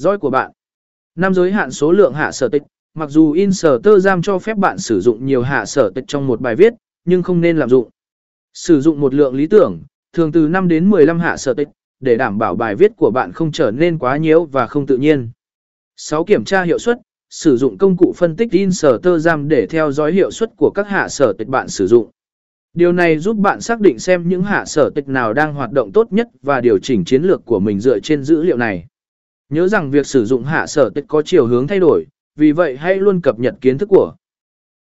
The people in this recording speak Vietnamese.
roi của bạn. Năm giới hạn số lượng hạ sở tịch, mặc dù in sở tơ giam cho phép bạn sử dụng nhiều hạ sở tịch trong một bài viết, nhưng không nên lạm dụng. Sử dụng một lượng lý tưởng, thường từ 5 đến 15 hạ sở tịch, để đảm bảo bài viết của bạn không trở nên quá nhiều và không tự nhiên. 6. Kiểm tra hiệu suất, sử dụng công cụ phân tích in sở tơ giam để theo dõi hiệu suất của các hạ sở tịch bạn sử dụng. Điều này giúp bạn xác định xem những hạ sở tịch nào đang hoạt động tốt nhất và điều chỉnh chiến lược của mình dựa trên dữ liệu này. Nhớ rằng việc sử dụng hạ sở tích có chiều hướng thay đổi, vì vậy hãy luôn cập nhật kiến thức của